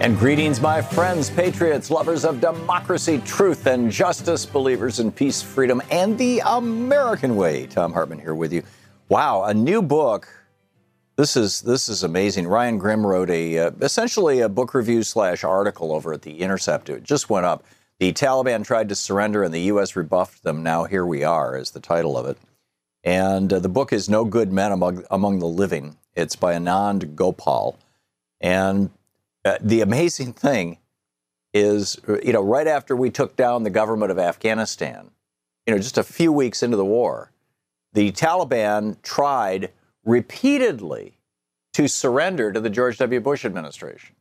And greetings, my friends, patriots, lovers of democracy, truth, and justice, believers in peace, freedom, and the American way. Thom Hartmann here with you. Wow, a new book. This is this is amazing. Ryan Grim wrote a uh, essentially a book review slash article over at the Intercept. It just went up. The Taliban tried to surrender, and the U.S. rebuffed them. Now here we are, is the title of it. And uh, the book is No Good Men Among, Among the Living. It's by Anand Gopal. And uh, the amazing thing is, you know, right after we took down the government of Afghanistan, you know, just a few weeks into the war, the Taliban tried repeatedly to surrender to the George W. Bush administration.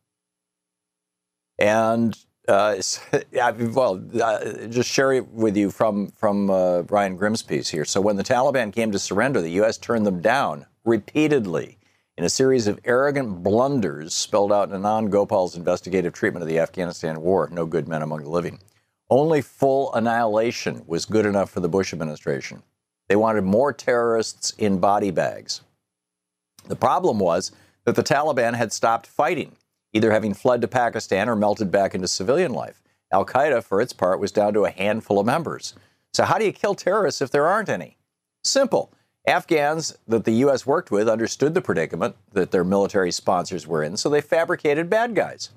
And uh, well, uh, just share it with you from from uh, Ryan Grim's piece here. So when the Taliban came to surrender, the U.S. turned them down repeatedly in a series of arrogant blunders spelled out in Anand Gopal's investigative treatment of the Afghanistan war. No good men among the living. Only full annihilation was good enough for the Bush administration. They wanted more terrorists in body bags. The problem was that the Taliban had stopped fighting either having fled to Pakistan or melted back into civilian life. Al Qaeda, for its part, was down to a handful of members. So, how do you kill terrorists if there aren't any? Simple. Afghans that the U.S. worked with understood the predicament that their military sponsors were in, so they fabricated bad guys.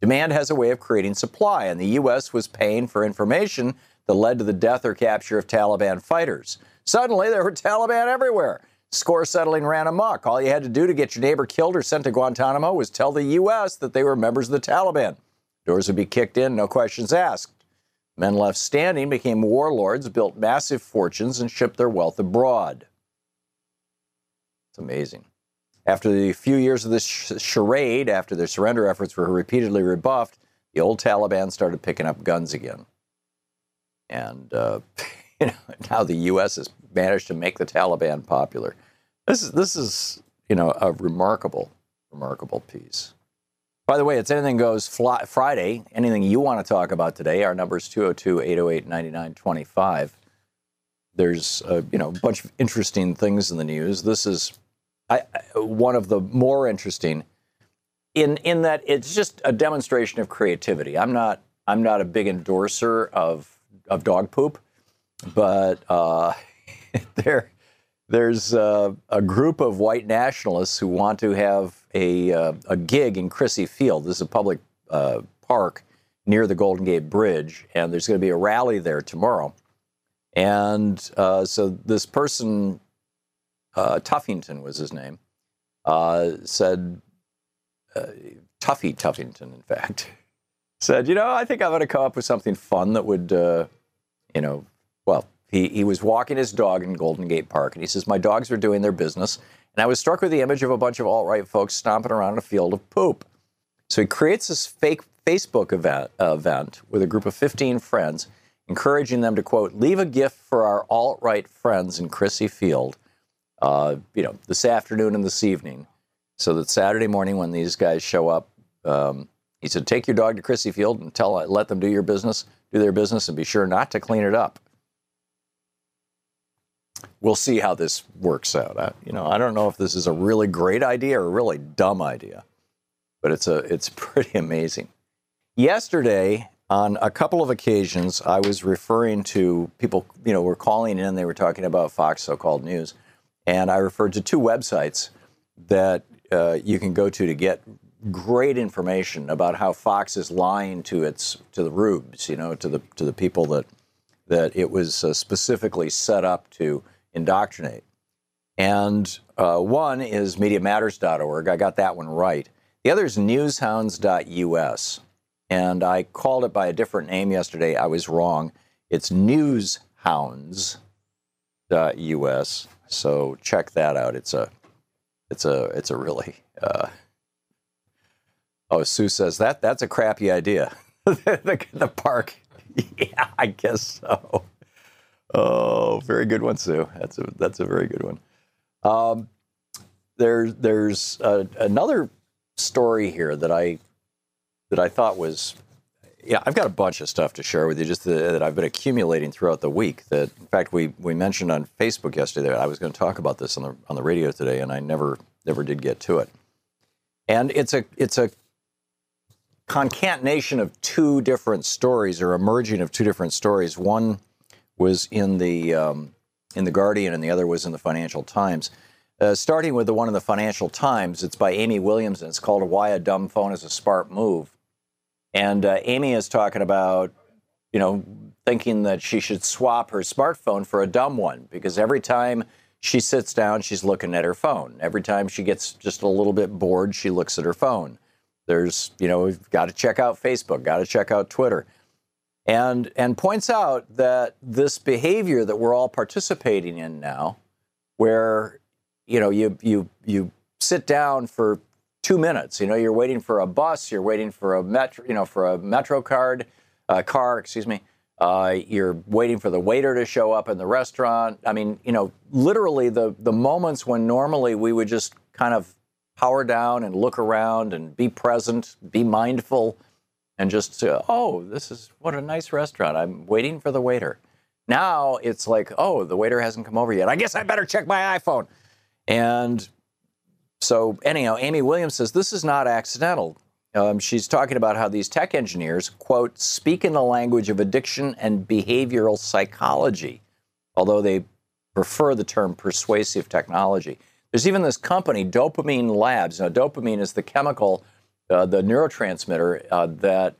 Demand has a way of creating supply, and the U.S. was paying for information that led to the death or capture of Taliban fighters. Suddenly, there were Taliban everywhere. Score settling ran amok. All you had to do to get your neighbor killed or sent to Guantanamo was tell the U.S. that they were members of the Taliban. Doors would be kicked in, no questions asked. Men left standing became warlords, built massive fortunes, and shipped their wealth abroad. It's amazing. After the few years of this charade, after their surrender efforts were repeatedly rebuffed, the old Taliban started picking up guns again. And uh, you know, now the U.S. has managed to make the Taliban popular. This is this is you know a remarkable, remarkable piece. By the way, it's Anything Goes Friday. Anything you want to talk about today, our number is 202 808 9925. There's a, you know, a bunch of interesting things in the news. This is I, one of the more interesting in, in that it's just a demonstration of creativity. I'm not, I'm not a big endorser of, of dog poop, but uh, there, there's a group of white nationalists who want to have a, uh, a gig in Crissy Field. This is a public uh, park near the Golden Gate Bridge, and there's going to be a rally there tomorrow. And uh, so this person, uh, Tuffington was his name, uh, said, Tuffy Tuffington, in fact, said, you know, I think I'm going to come up with something fun that would, you know, well, he, he was walking his dog in Golden Gate Park, and he says, My dogs are doing their business. And I was struck with the image of a bunch of alt right folks stomping around in a field of poop. So he creates this fake Facebook event, uh, event with a group of 15 friends, encouraging them to, quote, leave a gift for our alt right friends in Crissy Field, uh, you know, this afternoon and this evening. So that Saturday morning, when these guys show up, um, He said, take your dog to Crissy Field and tell let them do your business, do their business, and be sure not to clean it up. We'll see how this works out. I, you know, I don't know if this is a really great idea or a really dumb idea, but it's a it's pretty amazing. Yesterday, on a couple of occasions, I was referring to people, you know, were calling in, they were talking about Fox so called news. And I referred to two websites that uh, you can go to to get great information about how Fox is lying to its to the rubes, you know, to the to the people that that it was uh, specifically set up to indoctrinate. And uh, one is MediaMatters.org. I got that one right. The other is NewsHounds.us. And I called it by a different name yesterday. I was wrong. It's NewsHounds.us. So check that out. It's a, it's a, it's a really. Uh, oh, Sue says that that's a crappy idea. the, the park. Yeah, I guess so. Oh, very good one, Sue. That's a that's a very good one. Um, there, there's another story here that I that I thought was, yeah, I've got a bunch of stuff to share with you just the, that I've been accumulating throughout the week. That in fact we we mentioned on Facebook yesterday. That I was going to talk about this on the on the radio today, and I never never did get to it. And it's a it's a concatenation of two different stories, or emerging of two different stories. One was in the um, in the Guardian, and the other was in the Financial Times. Uh, starting with the one in the Financial Times, it's by Amy Williams, and it's called "Why a Dumb Phone is a Smart Move." And uh, Amy is talking about, you know, thinking that she should swap her smartphone for a dumb one because every time she sits down, she's looking at her phone. Every time she gets just a little bit bored, she looks at her phone. There's, you know, we've got to check out Facebook, got to check out Twitter. And, and points out that this behavior that we're all participating in now, where, you know, you, you, you sit down for two minutes. You know, you're waiting for a bus, you're waiting for a metro, you know, for a metro card, uh, car, excuse me. Uh, you're waiting for the waiter to show up in the restaurant. I mean, you know, literally the the moments when normally we would just kind of power down and look around and be present, be mindful, and just say, oh, this is what a nice restaurant. I'm waiting for the waiter. Now it's like, oh, the waiter hasn't come over yet. I guess I better check my iPhone. And so, anyhow, Amy Williams says this is not accidental. Um, she's talking about how these tech engineers, quote, speak in the language of addiction and behavioral psychology, although they prefer the term persuasive technology. There's even this company, Dopamine Labs. Now, dopamine is the chemical, uh, the neurotransmitter uh, that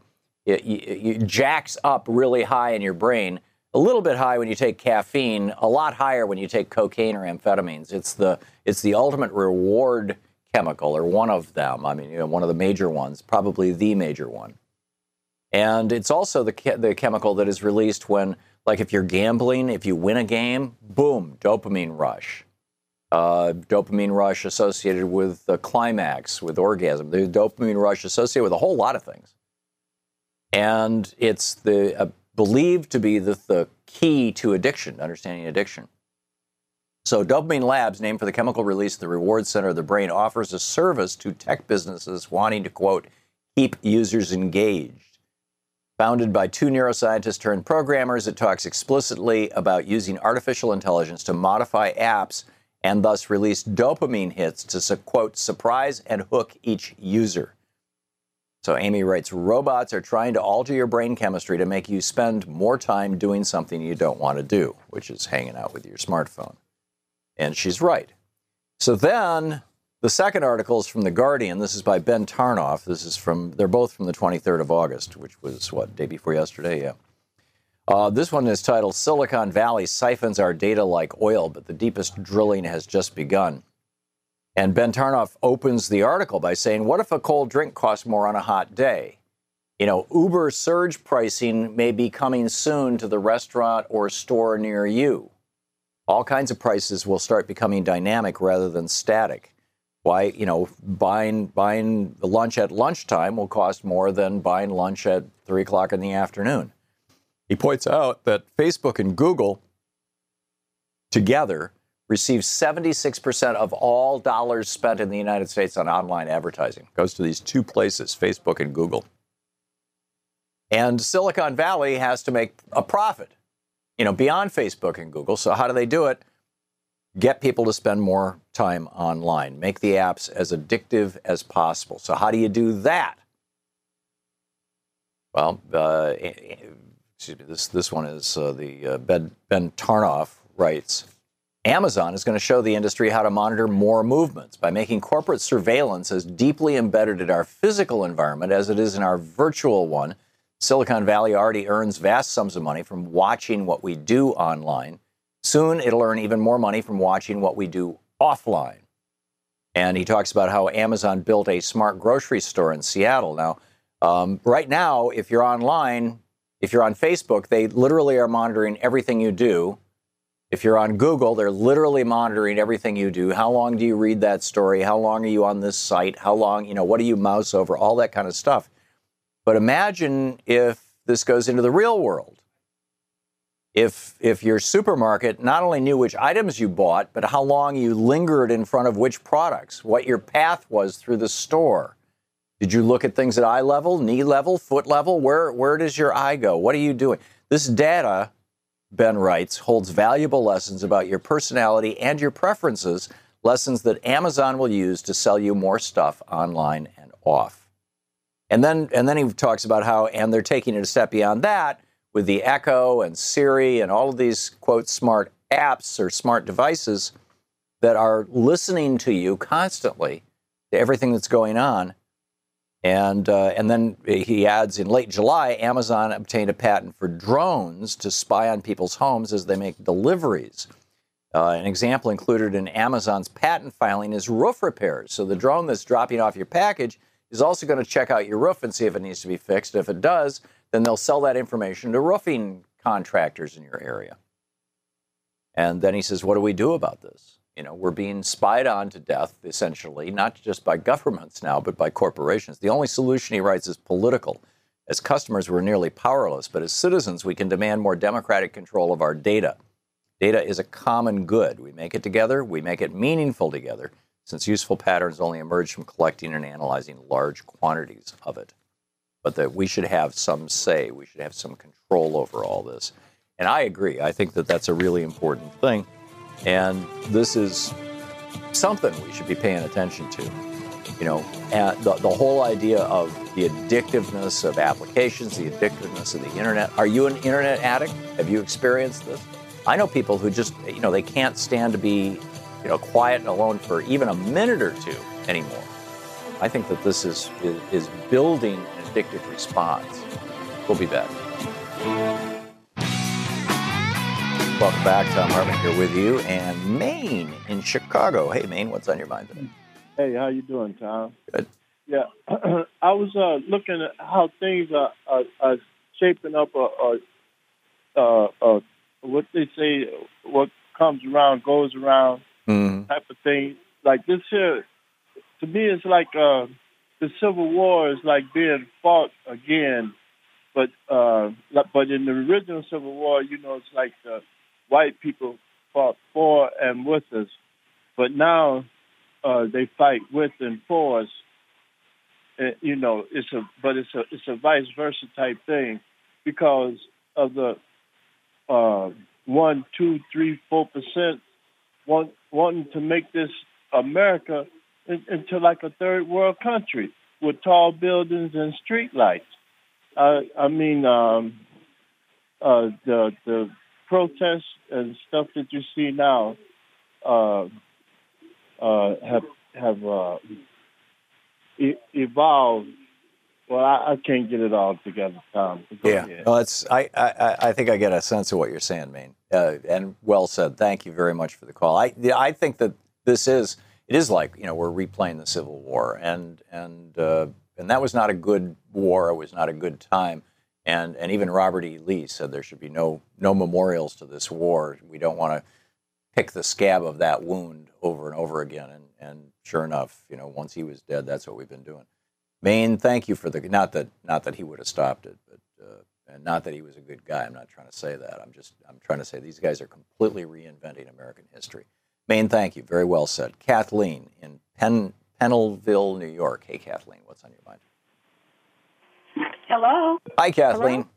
it, it, it jacks up really high in your brain a little bit high when you take caffeine, a lot higher when you take cocaine or amphetamines. It's the it's the ultimate reward chemical, or one of them. I mean, you know, one of the major ones, probably the major one. And it's also the the chemical that is released when, like, if you're gambling, if you win a game, boom, dopamine rush. Uh, dopamine rush associated with the climax, with orgasm. The dopamine rush associated with a whole lot of things. And it's the uh, believed to be the, the key to addiction, understanding addiction. So, Dopamine Labs, named for the chemical release of the reward center of the brain, offers a service to tech businesses wanting to, quote, keep users engaged. Founded by two neuroscientists turned programmers, it talks explicitly about using artificial intelligence to modify apps and thus release dopamine hits to, quote, surprise and hook each user. So Amy writes robots are trying to alter your brain chemistry to make you spend more time doing something you don't want to do, which is hanging out with your smartphone. And she's right. So then the second article is from The Guardian. This is by Ben Tarnoff. This is from, they're both from the 23rd of August, which was what, day before yesterday? Yeah. Uh, this one is titled Silicon Valley Siphons Our Data Like Oil, but the deepest drilling has just begun. And Ben Tarnoff opens the article by saying, What if a cold drink costs more on a hot day? You know, Uber surge pricing may be coming soon to the restaurant or store near you. All kinds of prices will start becoming dynamic rather than static. Why, you know, buying buying lunch at lunchtime will cost more than buying lunch at three o'clock in the afternoon. He points out that Facebook and Google together receives 76% of all dollars spent in the United States on online advertising. Goes to these two places, Facebook and Google. And Silicon Valley has to make a profit, you know, beyond Facebook and Google. So how do they do it? Get people to spend more time online, make the apps as addictive as possible. So how do you do that? Well, uh, excuse me, this, this one is uh, the uh, Ben, ben Tarnoff writes Amazon is going to show the industry how to monitor more movements by making corporate surveillance as deeply embedded in our physical environment as it is in our virtual one. Silicon Valley already earns vast sums of money from watching what we do online. Soon it'll earn even more money from watching what we do offline. And he talks about how Amazon built a smart grocery store in Seattle. Now, um, right now, if you're online, if you're on Facebook, they literally are monitoring everything you do. If you're on Google, they're literally monitoring everything you do. How long do you read that story? How long are you on this site? How long, you know, what do you mouse over? All that kind of stuff. But imagine if this goes into the real world. If, if your supermarket not only knew which items you bought, but how long you lingered in front of which products, what your path was through the store, did you look at things at eye level, knee level, foot level? Where, where does your eye go? What are you doing? This data, Ben writes, holds valuable lessons about your personality and your preferences, lessons that Amazon will use to sell you more stuff online and off. And then, and then he talks about how, and they're taking it a step beyond that with the Echo and Siri and all of these, quote, smart apps or smart devices that are listening to you constantly to everything that's going on and, uh, and then he adds in late July, Amazon obtained a patent for drones to spy on people's homes as they make deliveries. Uh, an example included in Amazon's patent filing is roof repairs. So the drone that's dropping off your package is also going to check out your roof and see if it needs to be fixed. If it does, then they'll sell that information to roofing contractors in your area. And then he says, What do we do about this? You know, we're being spied on to death, essentially, not just by governments now, but by corporations. The only solution, he writes, is political. As customers, we're nearly powerless, but as citizens, we can demand more democratic control of our data. Data is a common good. We make it together, we make it meaningful together, since useful patterns only emerge from collecting and analyzing large quantities of it. But that we should have some say, we should have some control over all this. And I agree. I think that that's a really important thing. And this is something we should be paying attention to. You know, the, the whole idea of the addictiveness of applications, the addictiveness of the internet. Are you an internet addict? Have you experienced this? I know people who just, you know, they can't stand to be, you know, quiet and alone for even a minute or two anymore. I think that this is, is, is building an addictive response. We'll be back. Welcome back. Thom Hartmann here with you, and Maine in Chicago. Hey, Maine, what's on your mind today? Hey, how you doing, Tom? Good. Yeah, I was uh, looking at how things are, are, are shaping up, or, or uh, uh, what they say, what comes around goes around, mm-hmm. type of thing. Like this here, to me, it's like uh, the Civil War is like being fought again, but uh, but in the original Civil War, you know, it's like the white people fought for and with us, but now uh, they fight with and for us. You know, it's a but it's a it's a vice versa type thing because of the uh, one, two, three, four percent want wanting to make this America into like a third world country with tall buildings and street lights. Uh, I mean, um, uh, the the protests and stuff that you see now uh, uh, have have uh, e- evolved. Well, I, I, can't get it all together, Tom. yeah, well, it's I, I I think I get a sense of what you're saying, Maine, uh, and well said. Thank you very much for the call. I I think that this is it is like you know we're replaying the Civil War, and and uh, and that was not a good war. It was not a good time. And, and even Robert E. Lee said there should be no, no memorials to this war. We don't want to pick the scab of that wound over and over again. And, and sure enough, you know, once he was dead, that's what we've been doing. Maine, thank you for the not that not that he would have stopped it, but uh, and not that he was a good guy. I'm not trying to say that. I'm just I'm trying to say these guys are completely reinventing American history. Maine, thank you. Very well said. Kathleen in Penn, Pennellville, New York. Hey, Kathleen, what's on your mind? Hello. Hi, Kathleen. Hello?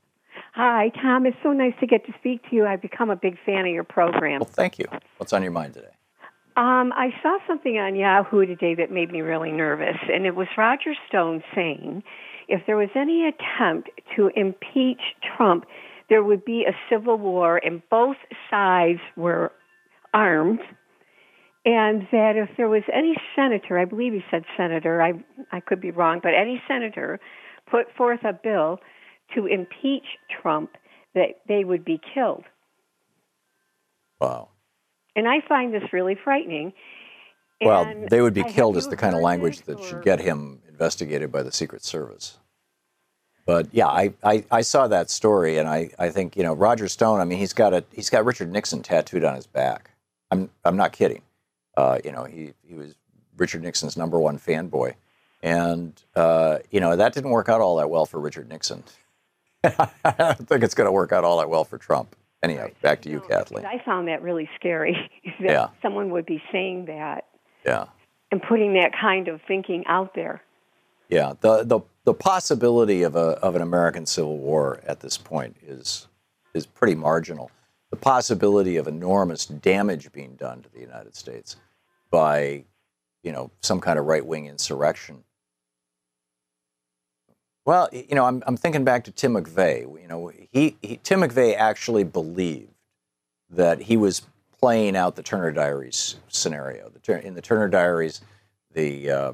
Hi, Tom. It's so nice to get to speak to you. I've become a big fan of your program. Well, thank you. What's on your mind today? Um, I saw something on Yahoo today that made me really nervous, and it was Roger Stone saying if there was any attempt to impeach Trump, there would be a civil war, and both sides were armed. And that if there was any senator, I believe he said senator, I, I could be wrong, but any senator put forth a bill to impeach Trump, that they would be killed. Wow. And I find this really frightening. Well, And they would be I- killed is the kind of language that should get him investigated by the Secret Service. But yeah, I, I, I saw that story, and I, I think you know Roger Stone. I mean, he's got a he's got Richard Nixon tattooed on his back. I'm I'm not kidding. Uh, you know, he he was Richard Nixon's number one fanboy, and uh, you know that didn't work out all that well for Richard Nixon. I don't think it's going to work out all that well for Trump. Anyhow, back to you, Kathleen. I found that really scary that Yeah. someone would be saying that Yeah. and putting that kind of thinking out there. Yeah, the the the possibility of a of an American Civil War at this point is is pretty marginal. The possibility of enormous damage being done to the United States by, you know, some kind of right wing insurrection. Well, you know, I'm I'm thinking back to Tim McVeigh. You know, he, he Tim McVeigh actually believed that he was playing out the Turner Diaries scenario. In the Turner Diaries, the uh,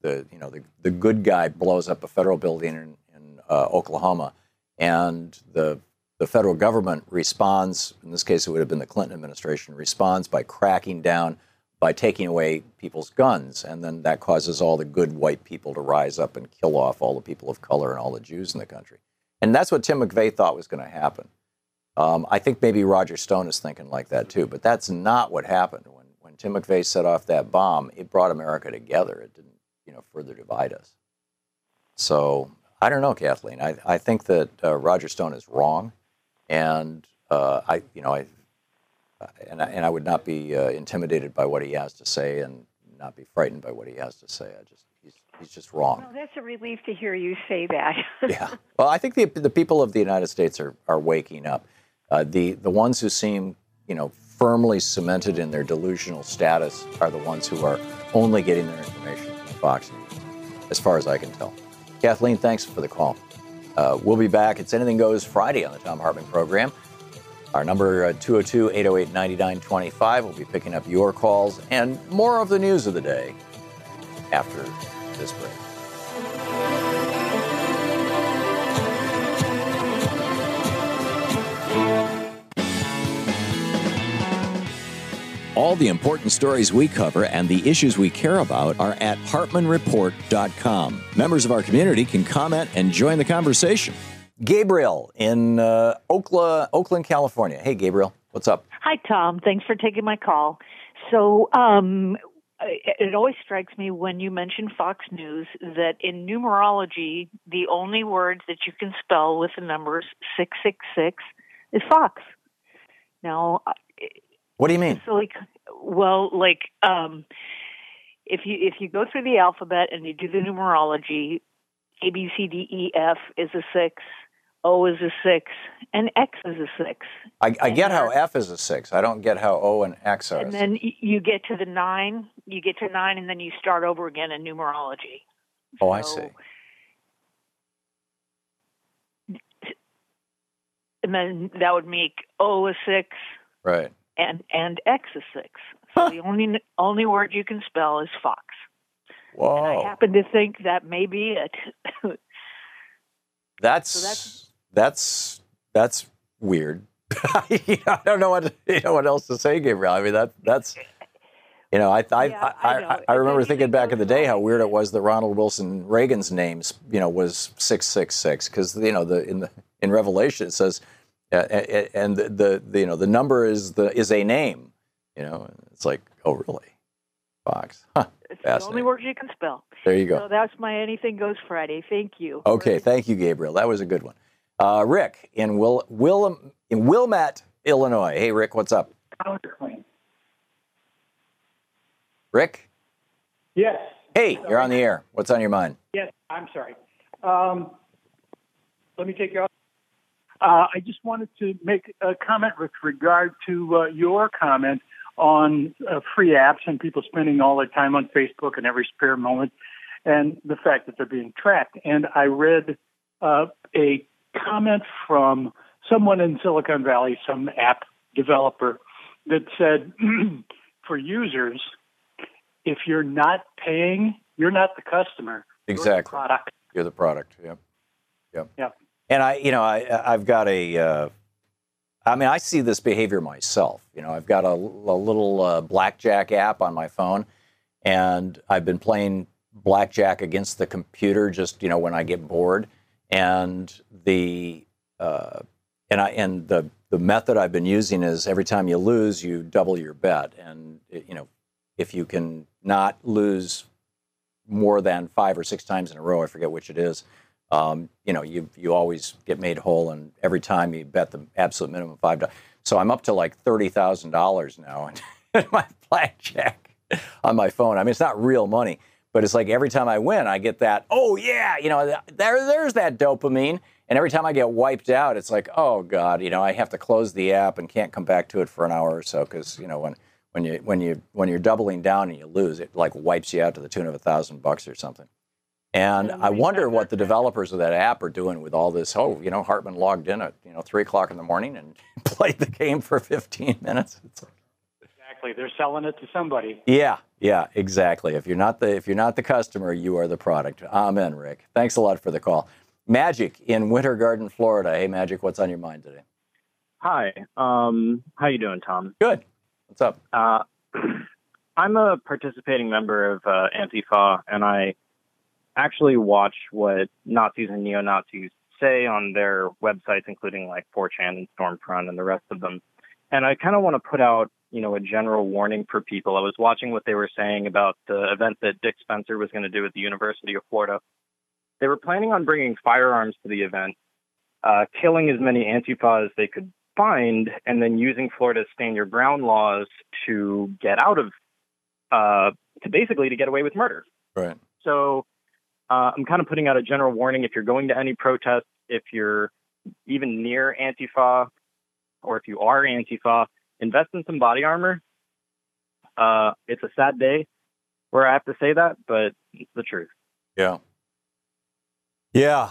the you know the, the good guy blows up a federal building in, in uh, Oklahoma, and the the federal government responds. In this case, it would have been the Clinton administration responds by cracking down, by taking away people's guns, and then that causes all the good white people to rise up and kill off all the people of color and all the Jews in the country. And that's what Tim McVeigh thought was going to happen. Um, I think maybe Roger Stone is thinking like that too, but that's not what happened. When when Tim McVeigh set off that bomb, it brought America together. It didn't, you know, further divide us. So I don't know, Kathleen. I, I think that uh, Roger Stone is wrong, and uh, I, you know, I, and I, and I would not be uh, intimidated by what he has to say, and not be frightened by what he has to say. I just he's he's just wrong. Well, that's a relief to hear you say that. yeah. Well, I think the the people of the United States are are waking up. Uh, the the ones who seem you know firmly cemented in their delusional status are the ones who are only getting their information from Fox News, as far as I can tell. Kathleen, thanks for the call. Uh, we'll be back. It's Anything Goes Friday on the Thom Hartmann program. Our number uh, 202 808 9925. We'll be picking up your calls and more of the news of the day after this break. All the important stories we cover and the issues we care about are at hartmannreport.com. Members of our community can comment and join the conversation. Gabriel in uh, Oakland, Oakland, California. Hey, Gabriel, what's up? Hi, Tom. Thanks for taking my call. So, um, it it always strikes me when you mention Fox News that in numerology, the only words that you can spell with the numbers 666 is Fox. Now, What do you mean? so like, well, like, um, if you if you go through the alphabet and you do the numerology, A B C D E F is a six, O is a six, and X is a six. I, I get how F is a six. I don't get how O and X are. and then you get to the nine, you get to nine, and then you start over again in numerology. oh, I see. And then that would make O a six Right. and and X a six. So the only only word you can spell is Fox. And I happen to think that may be it. That's, that's- that's that's weird. You know, I don't know what you know what else to say, Gabriel. I mean that that's you know I I, Yeah, I, I. I, remember thinking back in the day how weird it was that Ronald Wilson Reagan's name you know was six six six because you know the in the in Revelation it says uh, and the, the, the you know the number is the is a name you know it's like oh really Fox huh. It's the only Fascinating. word you can spell. there you go So that's my Anything Goes Friday. Thank you. Okay, thank you, Gabriel. That was a good one. Uh, Rick in Will, Will in Wilmette, Illinois. Hey, Rick, what's up? Rick? Yes. Hey, you're on the air. What's on your mind? Yes, I'm sorry. Um, let me take you off. Uh, I just wanted to make a comment with regard to uh, your comment on uh, free apps and people spending all their time on Facebook and every spare moment, and the fact that they're being tracked. And I read uh, a comment from someone in Silicon Valley, some app developer, that said for users, if you're not paying, you're not the customer. Exactly. You're the product. You're the product. Yep. Yep. Yeah. And I, you know, I, I've got a. Uh, I mean, I see this behavior myself. You know, I've got a, a little uh, blackjack app on my phone, and I've been playing blackjack against the computer just you know when I get bored, and the uh, and I and the the method I've been using is every time you lose, you double your bet, and you know, if you can not lose more than five or six times in a row, I forget which it is, um, you know, you you always get made whole, and every time you bet the absolute minimum five dollars. So I'm up to like thirty thousand dollars now in my blackjack on my phone. I mean, it's not real money, but it's like every time I win, I get that. Oh yeah, you know, there there's that dopamine. And every time I get wiped out, it's like, oh god, you know, I have to close the app and can't come back to it for an hour or so because you know when when you when you when you're doubling down and you lose, it like wipes you out to the tune of a thousand bucks or something. And oh, I wonder what the developers of that app are doing with all this. Oh, you know, Hartmann logged in at you know three o'clock in the morning and played the game for 15 minutes. It's like, Exactly. They're selling it to somebody. yeah, yeah, exactly. If you're not the if you're not the customer, you are the product. Amen, Rick. Thanks a lot for the call. Magic in Winter Garden, Florida. Hey, Magic, what's on your mind today? Hi. Um, how you doing, Tom? Good. What's up? Uh, I'm a participating member of uh, Antifa, and I actually watch what Nazis and neo Nazis say on their websites, including like 4chan and Stormfront and the rest of them. And I kind of want to put out, you know, a general warning for people. I was watching what they were saying about the event that Dick Spencer was going to do at the University of Florida. They were planning on bringing firearms to the event, uh, killing as many Antifa as they could find, and then using Florida's Stand Your Ground laws to get out of, uh, to basically to get away with murder. Right. So uh, I'm kind of putting out a general warning if you're going to any protest, if you're even near Antifa, or if you are Antifa, invest in some body armor. Uh, it's a sad day where I have to say that, but it's the truth. Yeah. Yeah,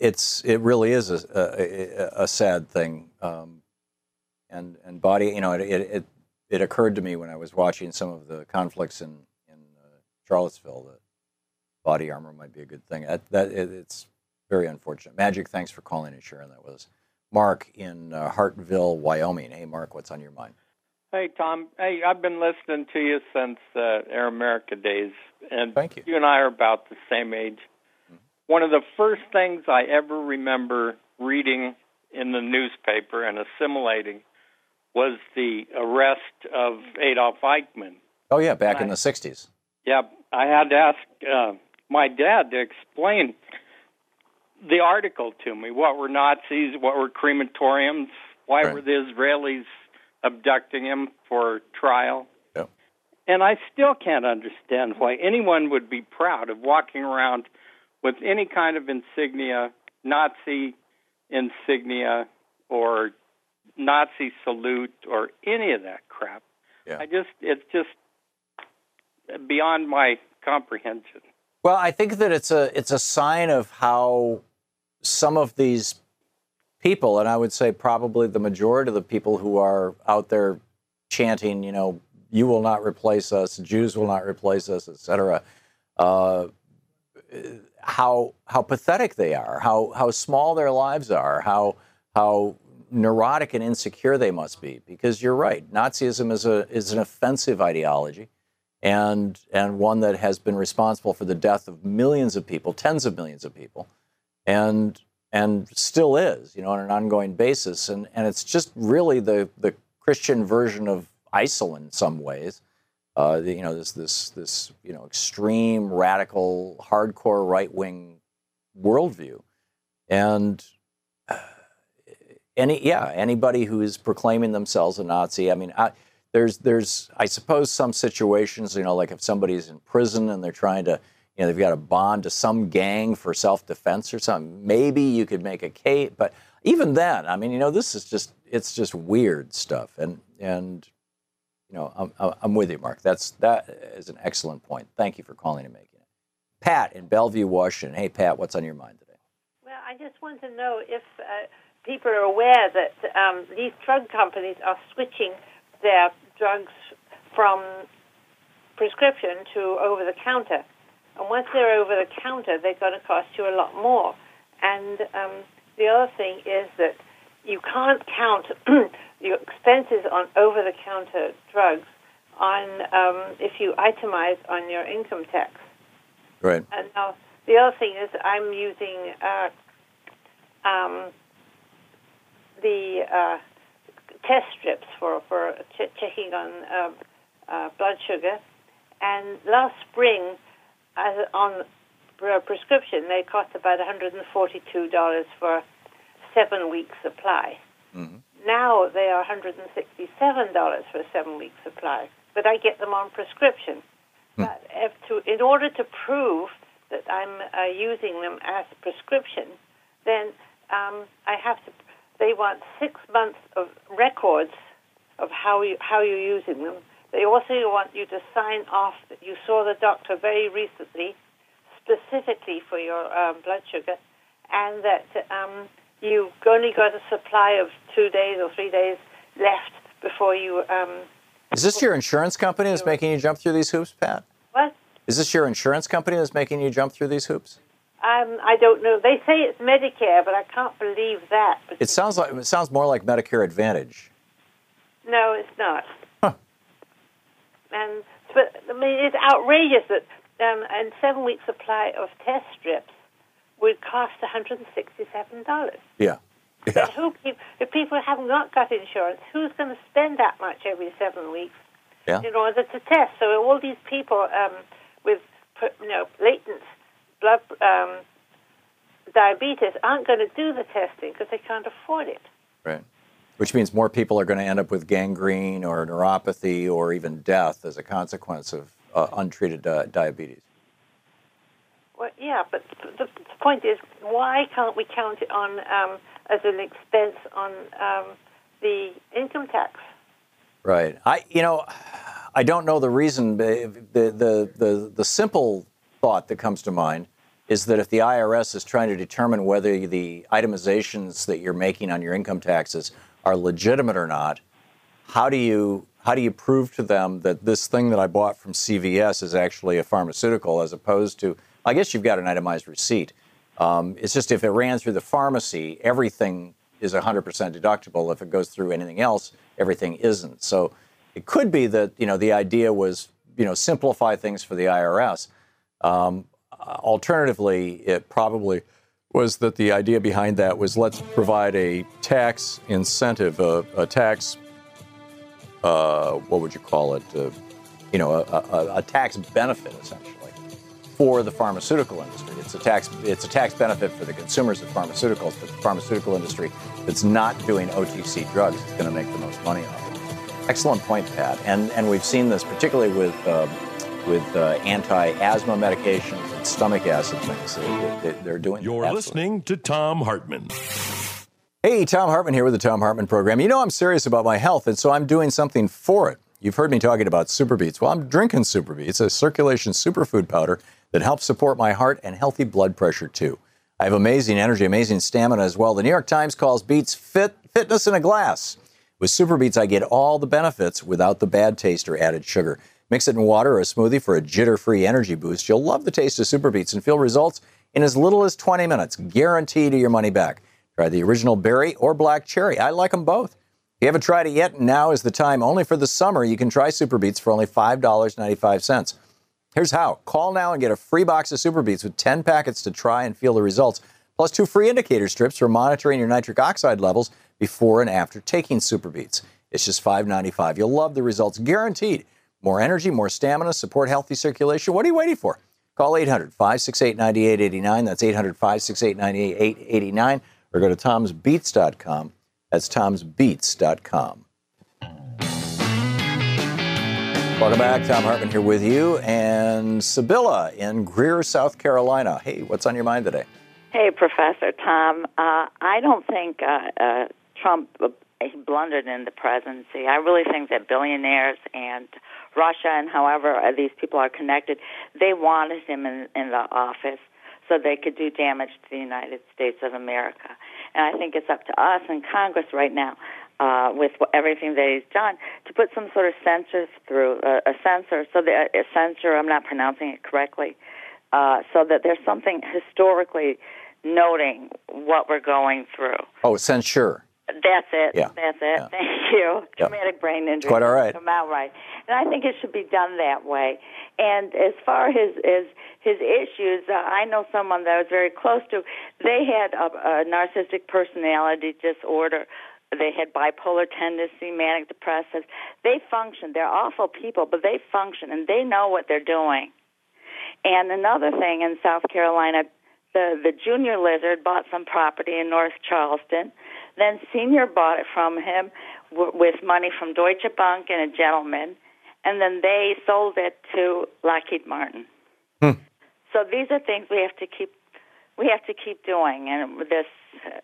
it's it really is a a, a sad thing, um, and and body. You know, it, it it occurred to me when I was watching some of the conflicts in in uh, Charlottesville that body armor might be a good thing. That, that it, it's very unfortunate. Magic, thanks for calling and sharing that with us. Mark in uh, Hartville, Wyoming. Hey, Mark, what's on your mind? Hey, Tom. Hey, I've been listening to you since uh, Air America days, and Thank you. you and I are about the same age. One of the first things I ever remember reading in the newspaper and assimilating was the arrest of Adolf Eichmann. Oh yeah, back in the '60s. Yeah, I had to ask uh, my dad to explain the article to me. What were Nazis? What were crematoriums? Why Right. were the Israelis abducting him for trial? Yep. And I still can't understand why anyone would be proud of walking around with any kind of insignia, Nazi insignia, or Nazi salute, or any of that crap. Yeah. I just, it's just beyond my comprehension. Well, I think that it's a it's a sign of how some of these people, and I would say probably the majority of the people who are out there chanting, you know, "You will not replace us," "Jews will not replace us," etc. Uh, how how pathetic they are, how how small their lives are, how how neurotic and insecure they must be. Because you're right, Nazism is a is an offensive ideology and and one that has been responsible for the death of millions of people, tens of millions of people, and and still is, you know, on an ongoing basis. And and it's just really the the Christian version of ISIL in some ways. Uh, the, you know, this this this you know extreme, radical, hardcore right wing worldview, and uh, any yeah anybody who is proclaiming themselves a Nazi. I mean, I, there's there's I suppose some situations, you know, like if somebody's in prison and they're trying to, you know, they've got a bond to some gang for self-defense or something. Maybe you could make a case, but even then, I mean, you know, this is just it's just weird stuff, and and you know, I'm, I'm with you, Mark. That's that is an excellent point. Thank you for calling and making it. Pat in Bellevue, Washington. Hey, Pat, what's on your mind today? Well, I just want to know if uh, people are aware that um, these drug companies are switching their drugs from prescription to over the counter. And once they're over the counter, they're going to cost you a lot more. And um, the other thing is that you can't count your expenses on over the counter drugs on um, if you itemize on your income tax. Right. And now the other thing is I'm using uh, um, the uh, test strips for for ch- checking on uh, uh, blood sugar. And last spring, as on a prescription, they cost about $142 for seven week supply. Mm-hmm. Now they are $167 for a seven week supply, but I get them on prescription. Hmm. But if to, in order to prove that I'm uh, using them as prescription, then um, I have to. They want six months of records of how you how you're using them. They also want you to sign off that you saw the doctor very recently, specifically for your um, blood sugar, and that um, you've only got a supply of two days or three days left before you. Um, Is this your insurance company that's making you jump through these hoops, Pat? what? Is this your insurance company that's making you jump through these hoops? Um, I don't know. They say it's Medicare, but I can't believe that. It sounds like it sounds more like Medicare Advantage. no, it's not. And but I mean, it's outrageous that um, a seven-week supply of test strips would cost one hundred and sixty-seven dollars. Yeah. But who if people have not got insurance, who's going to spend that much every seven weeks Yeah. in order to test? So all these people um, with you know latent blood um, diabetes aren't going to do the testing because they can't afford it. Right. Which means more people are going to end up with gangrene or neuropathy or even death as a consequence of uh, untreated uh, diabetes. Well, yeah, but the, the point is, why can't we count it on um, as an expense on um, the income tax? Right. I, you know, I don't know the reason. The, the, the, the simple thought that comes to mind is that if the IRS is trying to determine whether the itemizations that you're making on your income taxes are legitimate or not, how do you how do you prove to them that this thing that I bought from CVS is actually a pharmaceutical as opposed to I guess you've got an itemized receipt. Um, it's just if it ran through the pharmacy, everything is 100% deductible. If it goes through anything else, everything isn't. So it could be that you know the idea was you know simplify things for the IRS. Um, alternatively, it probably was that the idea behind that was let's provide a tax incentive, a, a tax, uh, what would you call it? Uh, you know, a, a, a tax benefit essentially for the pharmaceutical industry. It's a tax. It's a tax benefit for the consumers of pharmaceuticals, but the pharmaceutical industry that's not doing OTC drugs is going to make the most money off it. Excellent point, Pat. And and we've seen this particularly with uh, with uh, anti-asthma medications and stomach acid things. They, they, are doing. You're absolutely. listening to Thom Hartmann. Hey, Thom Hartmann here with the Thom Hartmann Program. You know I'm serious about my health, and so I'm doing something for it. You've heard me talking about Super Beets. Well, I'm drinking Super Beets, a circulation superfood powder that helps support my heart and healthy blood pressure too. I have amazing energy, amazing stamina as well. The New York Times calls Beets fit fitness in a glass. With Super Beets, I get all the benefits without the bad taste or added sugar. Mix it in water or a smoothie for a jitter-free energy boost. You'll love the taste of Super Beets and feel results in as little as 20 minutes. Guaranteed your money back. Try the original berry or black cherry. I like them both. If you haven't tried it yet, now is the time. Only for the summer, you can try Super Beets for only $5.95. Here's how. Call now and get a free box of Super Beets with 10 packets to try and feel the results, plus two free indicator strips for monitoring your nitric oxide levels before and after taking Super Beets. It's just $5.95. You'll love the results, guaranteed. More energy, more stamina, support healthy circulation. What are you waiting for? Call 800 568 9889. That's 800 568 9889. Or go to tomsbeets.com. That's tomsbeets.com. Welcome back. Thom Hartmann here with you. And Sibylla in Greer, South Carolina. Hey, what's on your mind today? Hey, Professor Tom. Uh, I don't think uh, uh, Trump uh, blundered in the presidency. I really think that billionaires and Russia and however these people are connected, they wanted him in, in the office so they could do damage to the United States of America. And I think it's up to us in Congress right now uh, with everything that he's done to put some sort of censors through uh, a censor so that a censor I'm not pronouncing it correctly uh, so that there's something historically noting what we're going through. Oh, censure. That's it. Yeah. That's it. Yeah. Thank you. Yeah. Traumatic brain injury. Quite all right. Come out right. And I think it should be done that way. And as far as his his issues, uh, I know someone that I was very close to. They had a, a narcissistic personality disorder. They had bipolar tendency, manic depressive. They function. They're awful people, but they function and they know what they're doing. And another thing in South Carolina, the the junior lizard bought some property in North Charleston. Then senior bought it from him w- with money from Deutsche Bank and a gentleman, and then they sold it to Lockheed Martin. Hmm. So these are things we have to keep we have to keep doing, and this uh,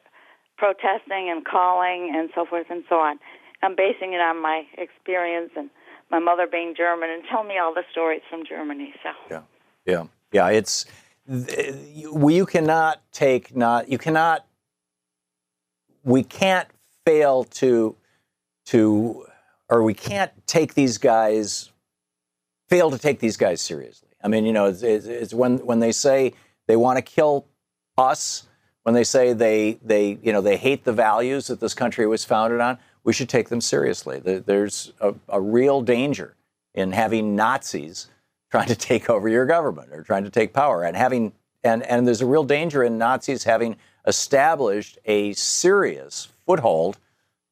protesting and calling and so forth and so on. I'm basing it on my experience and my mother being German and tell me all the stories from Germany. So Yeah. Yeah. Yeah. It's, you you cannot take not, you cannot, we can't fail to, to, or we can't take these guys, fail to take these guys seriously. I mean, you know, it's, it's, it's when, when they say they want to kill us, when they say they, they, you know, they hate the values that this country was founded on, we should take them seriously. There's a, a real danger in having Nazis trying to take over your government or trying to take power and having and and there's a real danger in Nazis having established a serious foothold,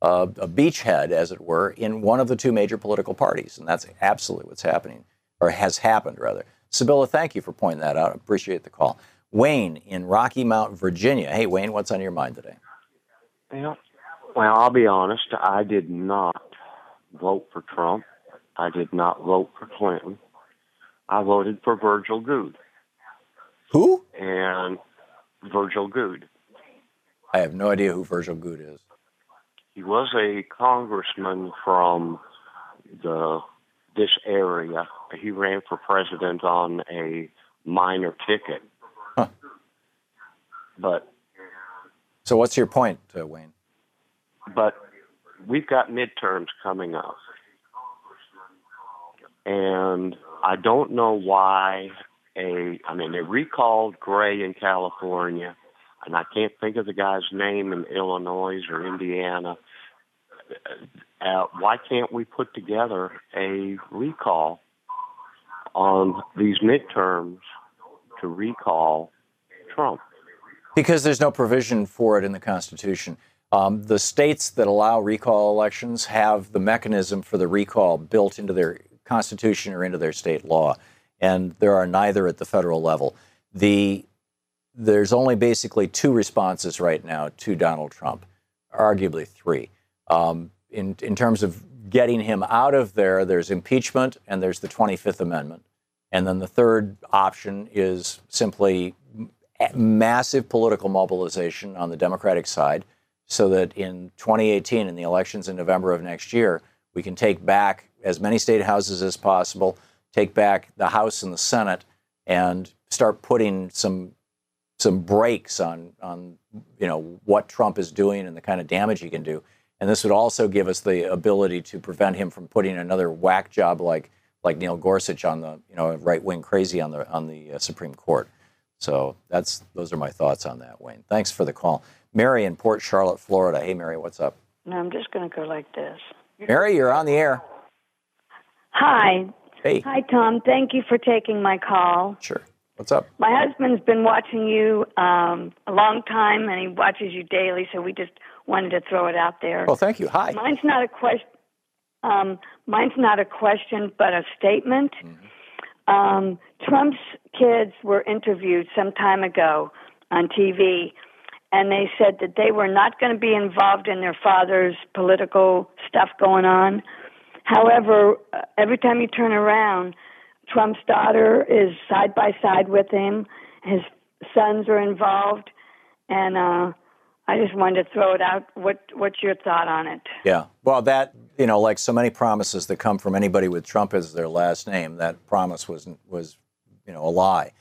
uh, a beachhead, as it were, in one of the two major political parties, and that's absolutely what's happening or has happened rather. Sibylla, thank you for pointing that out. I appreciate the call. Wayne in Rocky Mount, Virginia. Hey, Wayne, what's on your mind today? Yeah. Well, I'll be honest. I did not vote for Trump. I did not vote for Clinton. I voted for Virgil Goode. Who? And Virgil Goode. I have no idea who Virgil Goode is. He was a congressman from the this area. He ran for president on a minor ticket. Huh. But So, what's your point, uh, Wayne? but we've got midterms coming up. And I don't know why a, I mean, they recalled Gray in California, and I can't think of the guy's name in Illinois or Indiana. Uh, why can't we put together a recall on these midterms to recall Trump? Because there's no provision for it in the Constitution. Um, the states that allow recall elections have the mechanism for the recall built into their Constitution or into their state law, and there are neither at the federal level. The there's only basically two responses right now to Donald Trump, arguably three. Um, in in terms of getting him out of there, there's impeachment and there's the 25th Amendment, and then the third option is simply massive political mobilization on the Democratic side so that in 2018, in the elections in November of next year, we can take back as many state houses as possible, take back the House and the Senate, and start putting some some brakes on on you know what Trump is doing and the kind of damage he can do. And this would also give us the ability to prevent him from putting another whack job like like Neil Gorsuch on the you know right wing crazy on the on the uh, Supreme Court. So that's those are my thoughts on that, Wayne. Thanks for the call. Mary in Port Charlotte, Florida. Hey, Mary, what's up? No, I'm just going to go like this. Mary, you're on the air. Hi. Hey. Hi, Tom. Thank you for taking my call. Sure. What's up? My husband's been watching you um, a long time, and he watches you daily, so we just wanted to throw it out there. Oh, thank you. Hi. Mine's not a question. Um, mine's not a question, but a statement. Um, Trump's kids were interviewed some time ago on TV, and they said that they were not going to be involved in their father's political stuff going on. However, uh, every time you turn around, Trump's daughter is side by side with him. His sons are involved, and uh, I just wanted to throw it out. What What's your thought on it? Yeah. Well, that you know, like so many promises that come from anybody with Trump as their last name, that promise was was you know a lie,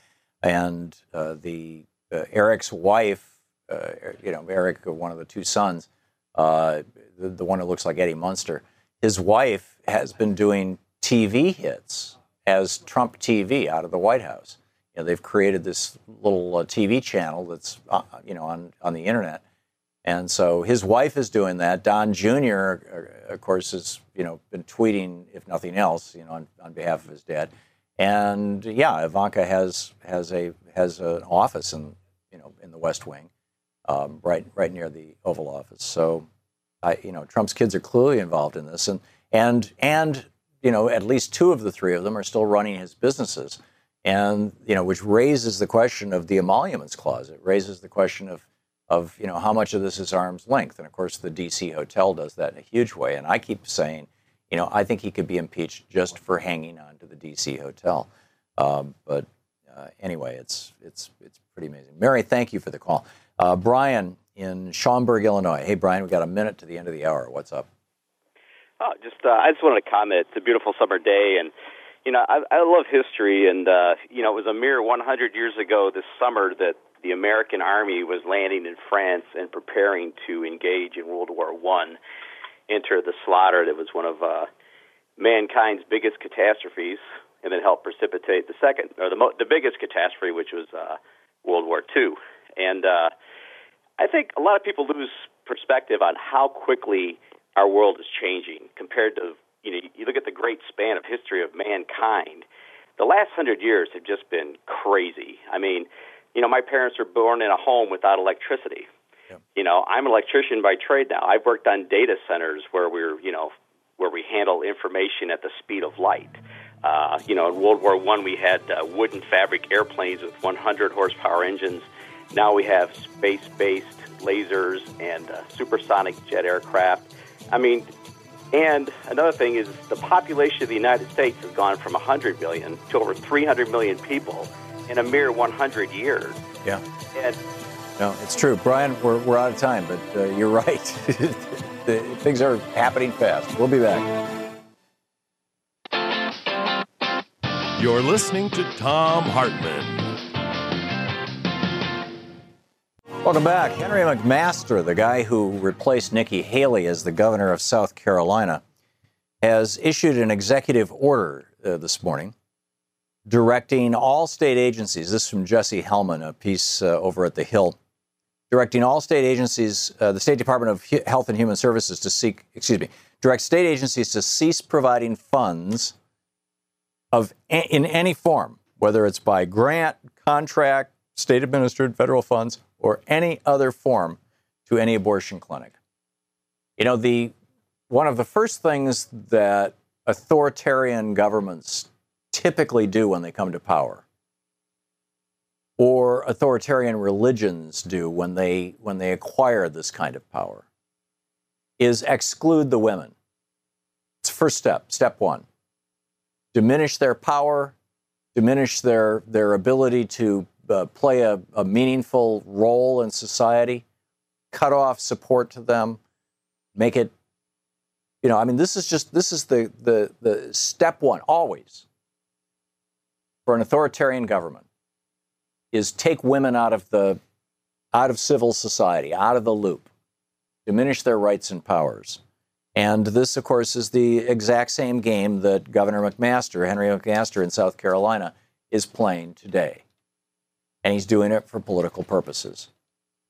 and uh, the uh, Eric's wife, uh, you know, Eric, one of the two sons, uh, the, the one who looks like Eddie Munster, his wife has been doing TV hits as Trump TV out of the White House. You know, they've created this little uh, TV channel that's uh, you know on on the internet and so his wife is doing that. Don Jr., uh, of course, has you know been tweeting, if nothing else, you know, on, on behalf of his dad. And yeah, Ivanka has has a has an office in you know in the West Wing, um, right right near the Oval Office. So, I you know Trump's kids are clearly involved in this, and and and you know at least two of the three of them are still running his businesses, and you know which raises the question of the emoluments clause. It raises the question of of you know how much of this is arm's length, and of course the D.C. hotel does that in a huge way. And I keep saying, you know, I think he could be impeached just for hanging on to the D.C. hotel. Um, but uh, anyway, it's it's it's pretty amazing. Mary, thank you for the call. Uh, Brian in Schaumburg, Illinois. Hey, Brian, we got a minute to the end of the hour. What's up? Oh, just uh, I just wanted to comment. It's a beautiful summer day, and you know I, I love history, and uh, you know it was a mere 100 years ago this summer that the American army was landing in France and preparing to engage in World War One, enter the slaughter that was one of uh, mankind's biggest catastrophes, and then helped precipitate the second or the mo- the biggest catastrophe, which was uh, World War Two. And uh, I think a lot of people lose perspective on how quickly our world is changing compared to you know you look at the great span of history of mankind. The last hundred years have just been crazy. I mean, you know, my parents were born in a home without electricity. Yeah. You know, I'm an electrician by trade now. I've worked on data centers where we're, you know, where we handle information at the speed of light. Uh, you know, in World War One, we had uh, wooden fabric airplanes with 100 horsepower engines. Now we have space-based lasers and uh, supersonic jet aircraft. I mean, and another thing is the population of the United States has gone from 100 million to over 300 million people in a mere 100 years. Yeah. And no, it's true, Brian. We're, we're out of time, but uh, you're right. the, things are happening fast. We'll be back. You're listening to Thom Hartmann. Welcome back. Henry McMaster, the guy who replaced Nikki Haley as the governor of South Carolina, has issued an executive order uh, this morning directing all state agencies, this is from Jessie Hellmann, a piece uh, over at The Hill, directing all state agencies, uh, the State Department of Health and Human Services to seek, excuse me, direct state agencies to cease providing funds of in any form, whether it's by grant, contract, state administered federal funds, or any other form to any abortion clinic. You know, the one of the first things that authoritarian governments typically do when they come to power or authoritarian religions do when they when they acquire this kind of power is exclude the women it's first step step 1 diminish their power diminish their their ability to uh, play a, a meaningful role in society cut off support to them make it you know i mean this is just this is the the the step 1 always for an authoritarian government is take women out of the out of civil society, out of the loop, diminish their rights and powers. And this, of course, is the exact same game that Governor McMaster, Henry McMaster in South Carolina, is playing today. And he's doing it for political purposes.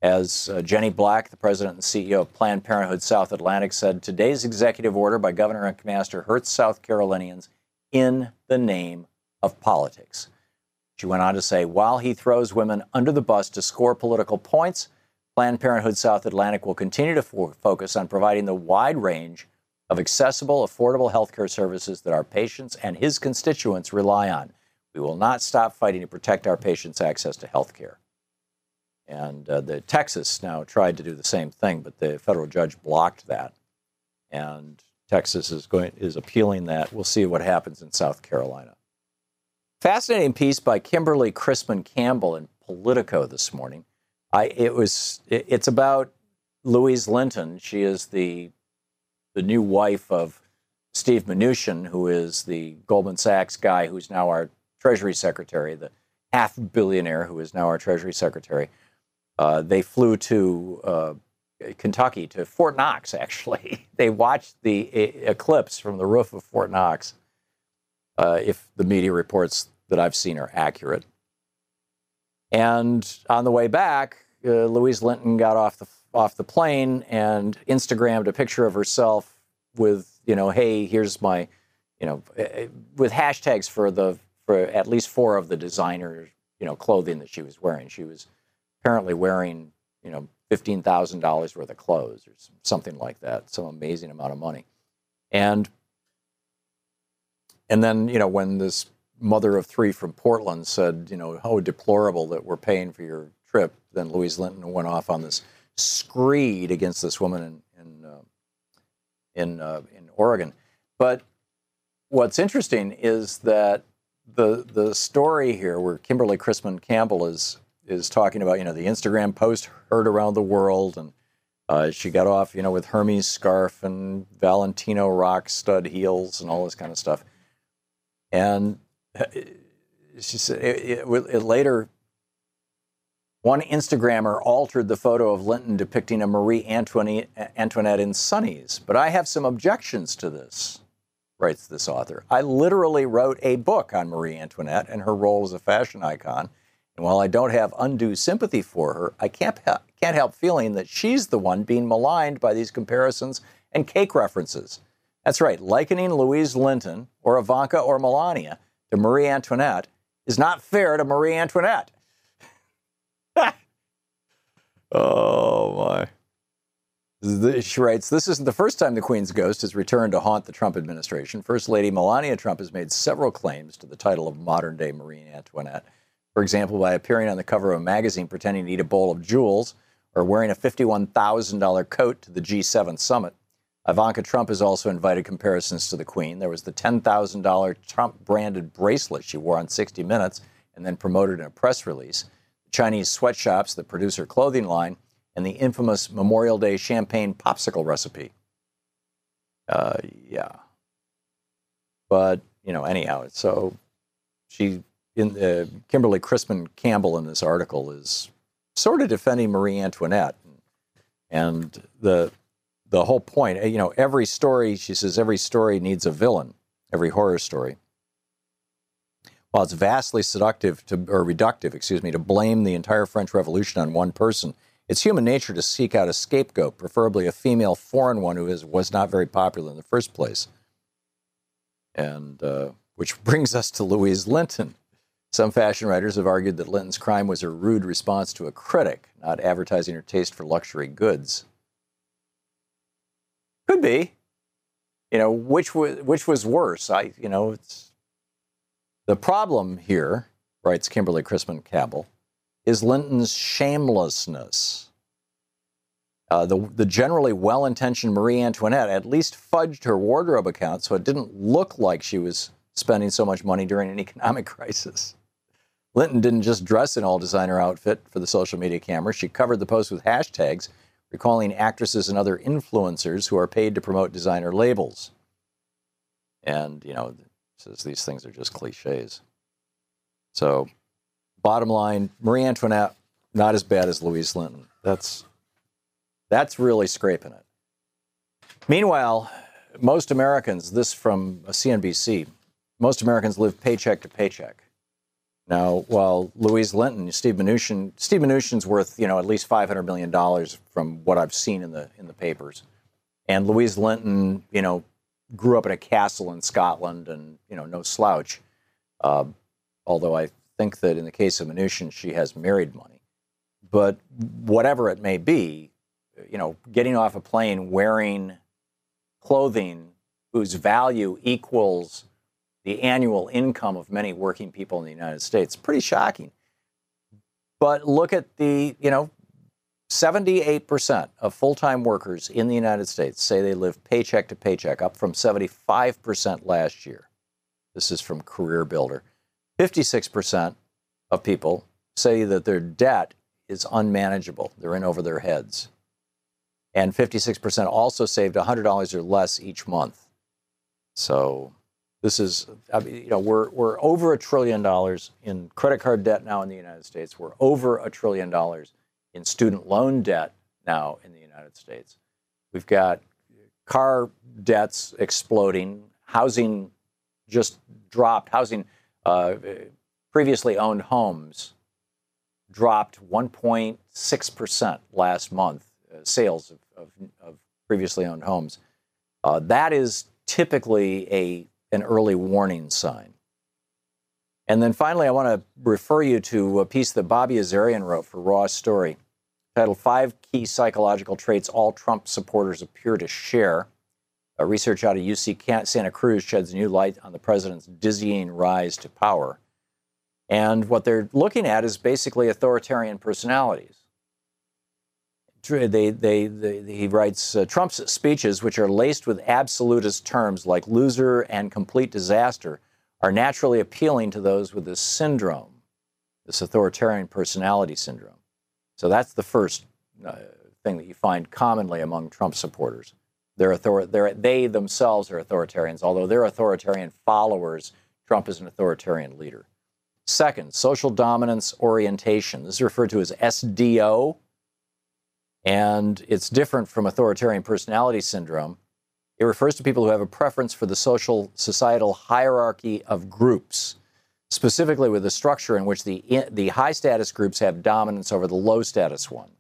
As uh, Jenny Black, the president and CEO of Planned Parenthood South Atlantic, said, today's executive order by Governor McMaster hurts South Carolinians in the name of politics. She went on to say, while he throws women under the bus to score political points, Planned Parenthood South Atlantic will continue to fo- focus on providing the wide range of accessible, affordable health care services that our patients and his constituents rely on. We will not stop fighting to protect our patients' access to health care. And uh, the Texas now tried to do the same thing, but the federal judge blocked that. And Texas is going is appealing that. We'll see what happens in South Carolina. Fascinating piece by Kimberly Chrisman-Campbell in Politico this morning. I it was it, it's about Louise Linton. She is the the new wife of Steve Mnuchin, who is the Goldman Sachs guy who's now our Treasury Secretary, the half billionaire who is now our Treasury Secretary. Uh, they flew to uh, Kentucky to Fort Knox. Actually, they watched the e- eclipse from the roof of Fort Knox. Uh, if the media reports that I've seen are accurate, and on the way back, uh, Louise Linton got off the off the plane and Instagrammed a picture of herself with you know, hey, here's my, you know, eh, eh, with hashtags for the for at least four of the designer you know clothing that she was wearing. She was apparently wearing you know fifteen thousand dollars worth of clothes or something like that, some amazing amount of money, and and then you know when this mother of three from Portland said you know how deplorable that we're paying for your trip, then Louise Linton went off on this screed against this woman in in uh, in, uh, in Oregon. But what's interesting is that the the story here, where Kimberly Chrisman-Campbell is is talking about, you know, the Instagram post heard around the world, and uh, she got off, you know, with Hermes scarf and Valentino rock stud heels and all this kind of stuff. And uh, she said it, it, it later one Instagrammer altered the photo of Linton depicting a Marie Antoinette, Antoinette in sunnies, but I have some objections to this, writes this author. I literally wrote a book on Marie Antoinette and her role as a fashion icon. And while I don't have undue sympathy for her, I can't, can't help feeling that she's the one being maligned by these comparisons and cake references. That's right, likening Louise Linton or Ivanka or Melania to Marie Antoinette is not fair to Marie Antoinette. oh my. She writes, This isn't the first time the Queen's ghost has returned to haunt the Trump administration. First Lady Melania Trump has made several claims to the title of modern day Marie Antoinette. For example, by appearing on the cover of a magazine pretending to eat a bowl of jewels or wearing a $51,000 coat to the G7 summit. Ivanka Trump has also invited comparisons to the Queen. There was the $10,000 Trump branded bracelet she wore on 60 Minutes and then promoted in a press release. Chinese sweatshops that produce her clothing line, and the infamous Memorial Day champagne popsicle recipe. Uh, yeah. But, you know, anyhow, so she, in uh, Kimberly Chrisman-Campbell in this article is sort of defending Marie Antoinette. And the, the whole point, you know, every story, she says, every story needs a villain, every horror story. While it's vastly seductive to, or reductive, excuse me, to blame the entire French Revolution on one person, it's human nature to seek out a scapegoat, preferably a female foreign one who is, was not very popular in the first place. And uh, which brings us to Louise Linton. Some fashion writers have argued that Linton's crime was a rude response to a critic, not advertising her taste for luxury goods. Could be. You know, which was which was worse? I, you know, it's the problem here, writes Kimberly Chrisman-Campbell, is Linton's shamelessness. Uh, the, the generally well intentioned Marie Antoinette at least fudged her wardrobe account so it didn't look like she was spending so much money during an economic crisis. Linton didn't just dress in all designer outfit for the social media camera. She covered the post with hashtags, recalling actresses and other influencers who are paid to promote designer labels. And, you know, says these things are just cliches. So, bottom line, Marie Antoinette not as bad as Louise Linton. That's that's really scraping it. Meanwhile, most Americans, this from CNBC, most Americans live paycheck to paycheck. Now, while Louise Linton, Steve Mnuchin, Steve Mnuchin's worth, you know, at least five hundred million dollars from what I've seen in the in the papers, and Louise Linton, you know, grew up in a castle in Scotland and, you know, no slouch. Uh, although I think that in the case of Mnuchin, she has married money. But whatever it may be, you know, getting off a plane wearing clothing whose value equals the annual income of many working people in the United States, pretty shocking. But look at the, you know, 78% of full time workers in the United States say they live paycheck to paycheck, up from 75% last year. This is from Career Builder. 56% of people say that their debt is unmanageable, they're in over their heads. And 56% also saved $100 or less each month. So this is, I mean, you know, we're, we're over a trillion dollars in credit card debt now in the United States. We're over a trillion dollars in student loan debt now in the United States. We've got car debts exploding, housing just dropped, housing, uh, previously owned homes dropped 1.6% last month, uh, sales of, of, of, previously owned homes. Uh, that is typically a, an early warning sign. And then finally, I want to refer you to a piece that Bobby Azarian wrote for Raw Story titled Five Key Psychological Traits All Trump Supporters Appear to Share. A research out of UC Santa Cruz sheds new light on the president's dizzying rise to power. And what they're looking at is basically authoritarian personalities. They, they, they, he writes uh, Trump's speeches, which are laced with absolutist terms like loser and complete disaster, are naturally appealing to those with this syndrome, this authoritarian personality syndrome. So that's the first uh, thing that you find commonly among Trump supporters. They're author- they're, they themselves are authoritarians, although they're authoritarian followers. Trump is an authoritarian leader. Second, social dominance orientation. This is referred to as SDO, and it's different from authoritarian personality syndrome. It refers to people who have a preference for the social societal hierarchy of groups specifically with a structure in which the, the high status groups have dominance over the low status one.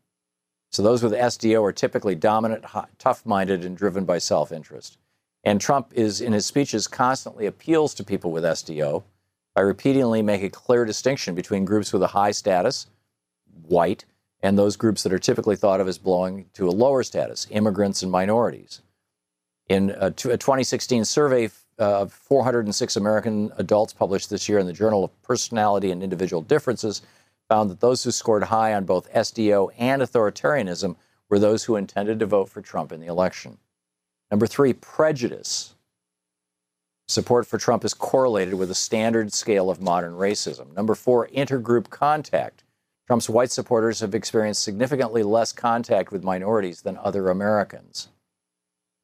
So those with SDO are typically dominant, tough minded, and driven by self interest. And Trump is, in his speeches, constantly appeals to people with SDO by repeatedly making a clear distinction between groups with a high status, white, and those groups that are typically thought of as belonging to a lower status, immigrants and minorities. In a, a 2016 survey of 406 American adults published this year in the Journal of Personality and Individual Differences found that those who scored high on both SDO and authoritarianism were those who intended to vote for Trump in the election. Number three, prejudice. Support for Trump is correlated with a standard scale of modern racism. Number four, intergroup contact. Trump's white supporters have experienced significantly less contact with minorities than other Americans.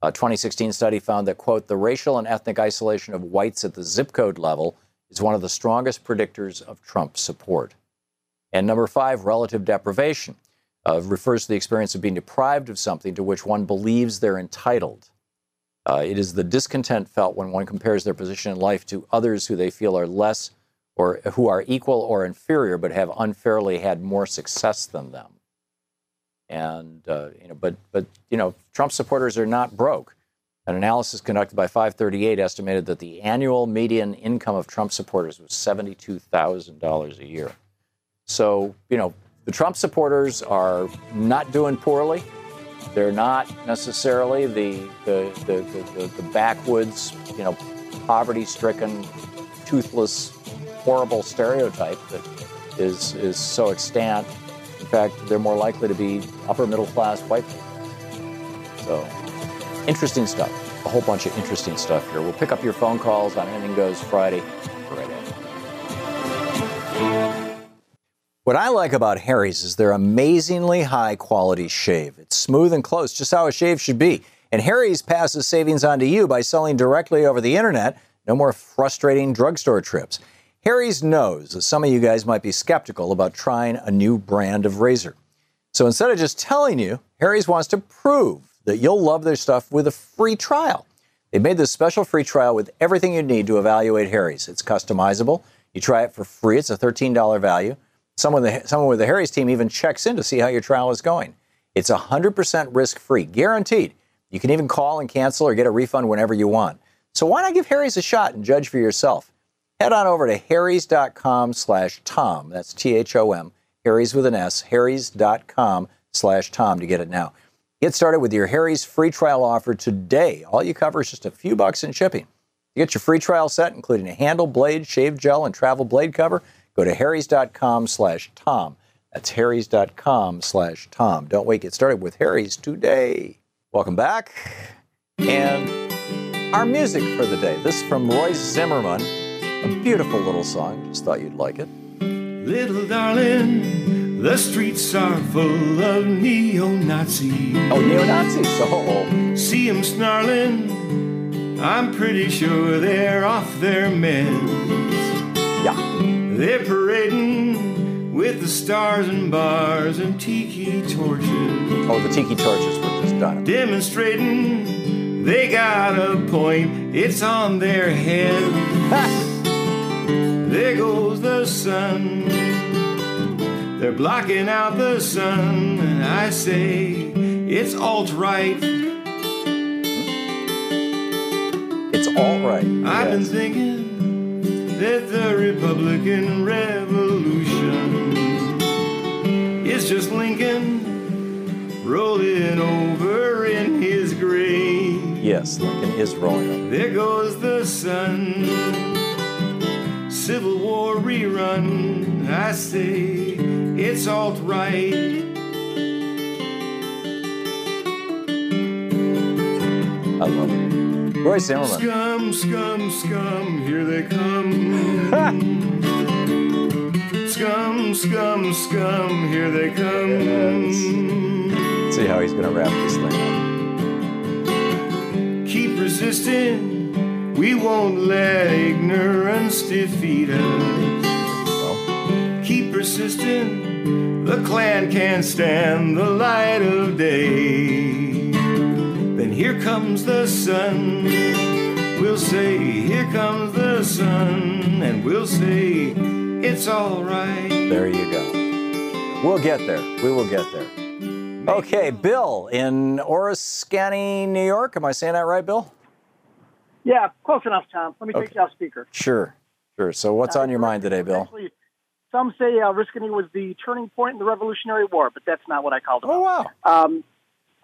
A 2016 study found that, quote, the racial and ethnic isolation of whites at the zip code level is one of the strongest predictors of Trump support. And number five, relative deprivation uh, refers to the experience of being deprived of something to which one believes they're entitled. Uh, it is the discontent felt when one compares their position in life to others who they feel are less or who are equal or inferior but have unfairly had more success than them. And uh, you know, but but you know, Trump supporters are not broke. An analysis conducted by 538 estimated that the annual median income of Trump supporters was $72,000 a year. So, you know, the Trump supporters are not doing poorly. They're not necessarily the, the, the, the, the backwoods, you know, poverty stricken, toothless, horrible stereotype that is, is so extant In fact, they're more likely to be upper middle class white people. So, interesting stuff. A whole bunch of interesting stuff here. We'll pick up your phone calls on Anything Goes Friday right after. What I like about Harry's is their amazingly high quality shave. It's smooth and close, just how a shave should be. And Harry's passes savings on to you by selling directly over the internet. No more frustrating drugstore trips. Harry's knows that some of you guys might be skeptical about trying a new brand of razor. So instead of just telling you, Harry's wants to prove that you'll love their stuff with a free trial. They made this special free trial with everything you need to evaluate Harry's. It's customizable. You try it for free. It's a $13 value. Someone, the, someone with the Harry's team even checks in to see how your trial is going. It's 100% risk free, guaranteed. You can even call and cancel or get a refund whenever you want. So why not give Harry's a shot and judge for yourself? head on over to harrys.com slash tom. That's T-H-O-M, Harry's with an S, harrys.com slash tom to get it now. Get started with your Harry's free trial offer today. All you cover is just a few bucks in shipping. To get your free trial set, including a handle, blade, shave gel, and travel blade cover, go to harrys.com slash tom. That's harrys.com slash Tom. Don't wait, get started with Harry's today. Welcome back. And our music for the day. This is from Roy Zimmerman. A beautiful little song. Just thought you'd like it. Little darling, the streets are full of neo-Nazis. Oh, neo-Nazis. Oh. them snarling. I'm pretty sure they're off their meds. Yeah. They're parading with the stars and bars and tiki torches. Oh, the tiki torches were just done. Demonstrating they got a point. It's on their head. there goes the sun. They're blocking out the sun. And I say it's alt right. It's all right. I've been thinking that the Republican Revolution is just Lincoln rolling over in his grave. Yes, Lincoln is rolling over. There goes the sun. Civil War rerun. I say it's alt right. I love it. Roy Zimmerman. Scum, scum, scum, here they come. scum, scum, scum, here they come. See how he's to wrap this thing up. Keep resisting, we won't let ignorance defeat us. Keep persisting, the Klan can't stand the light of day. Then here comes the sun. We'll say, Here comes the sun. And we'll say, It's all right. There you go. We'll get there. We will get there. Okay, Bill in Oriskany, New York. Am I saying that right, Bill? Yeah, close enough, Tom. Let me take you off speaker. Sure. Sure. So, what's on your mind today, Bill? Actually, some say uh, Oriskany was the turning point in the Revolutionary War, but that's not what I called it. Oh, wow. Um,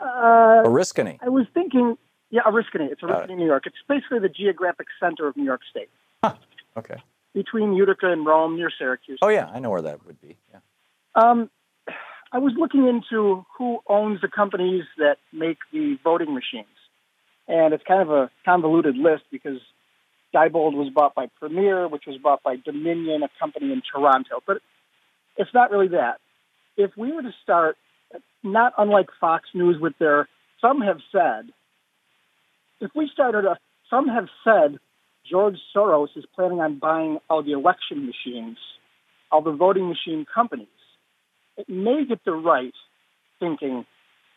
uh, Oriskany. I was thinking, yeah, Oriskany. It's Oriskany, New York. It's basically the geographic center of New York State, Okay. between Utica and Rome, near Syracuse. Oh, yeah. I know where that would be. Yeah. Um, I was looking into who owns the companies that make the voting machines, and it's kind of a convoluted list because Diebold was bought by Premier, which was bought by Dominion, a company in Toronto. But it's not really that. If we were to start, not unlike Fox News with their, some have said, if we started a, some have said George Soros is planning on buying all the election machines, all the voting machine companies. It may get the right thinking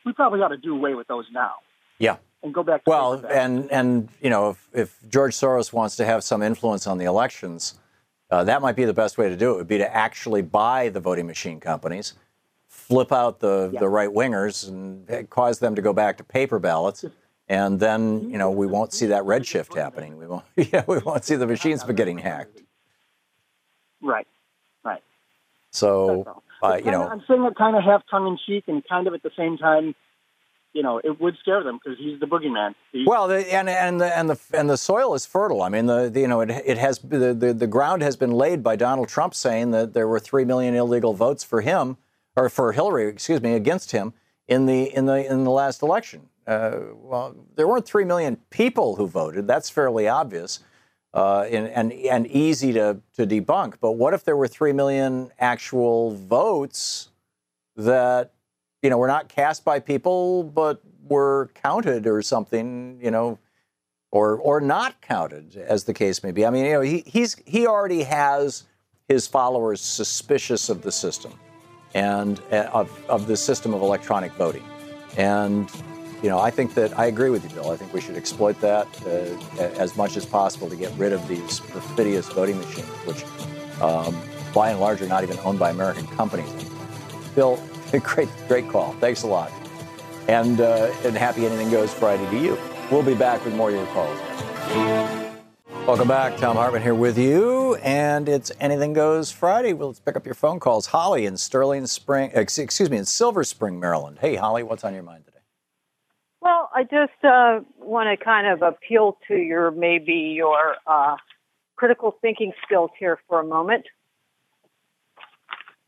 we probably ought to do away with those now Yeah. and go back to Well, and and you know, if, if George Soros wants to have some influence on the elections, uh, that might be the best way to do it. Would be to actually buy the voting machine companies, flip out the the right wingers, and cause them to go back to paper ballots, and then you know we won't see that redshift happening. We won't. Yeah, we won't see the machines getting hacked. right, right. So uh, you know, I'm saying it kind of half tongue in cheek and kind of at the same time, you know, it would scare them because he's the boogeyman. He- Well, the, and and the and the and the soil is fertile. I mean, the, the you know it, it has the, the the ground has been laid by Donald Trump saying that there were three million illegal votes for him or for Hillary, excuse me, against him in the in the in the last election. Uh, well, there weren't three million people who voted. That's fairly obvious uh, and, and and easy to to debunk. But what if there were three million actual votes that you know were not cast by people, but were counted or something? You know, or or not counted, as the case may be. I mean, you know, he he's he already has his followers suspicious of the system and uh, of of the system of electronic voting, and you know, I think that I agree with you, Bill. I think we should exploit that uh, as much as possible to get rid of these perfidious voting machines, which, um, by and large, are not even owned by American companies. Bill, great, great call. Thanks a lot, and uh, and happy Anything Goes Friday to you. We'll be back with more of your calls. Welcome back. Thom Hartmann here with you, and it's Anything Goes Friday. Well, let's pick up your phone calls. Holly in Sterling Spring, excuse me, in Silver Spring, Maryland. Hey, Holly, what's on your mind today? Well, I just uh, want to kind of appeal to your maybe your uh, critical thinking skills here for a moment.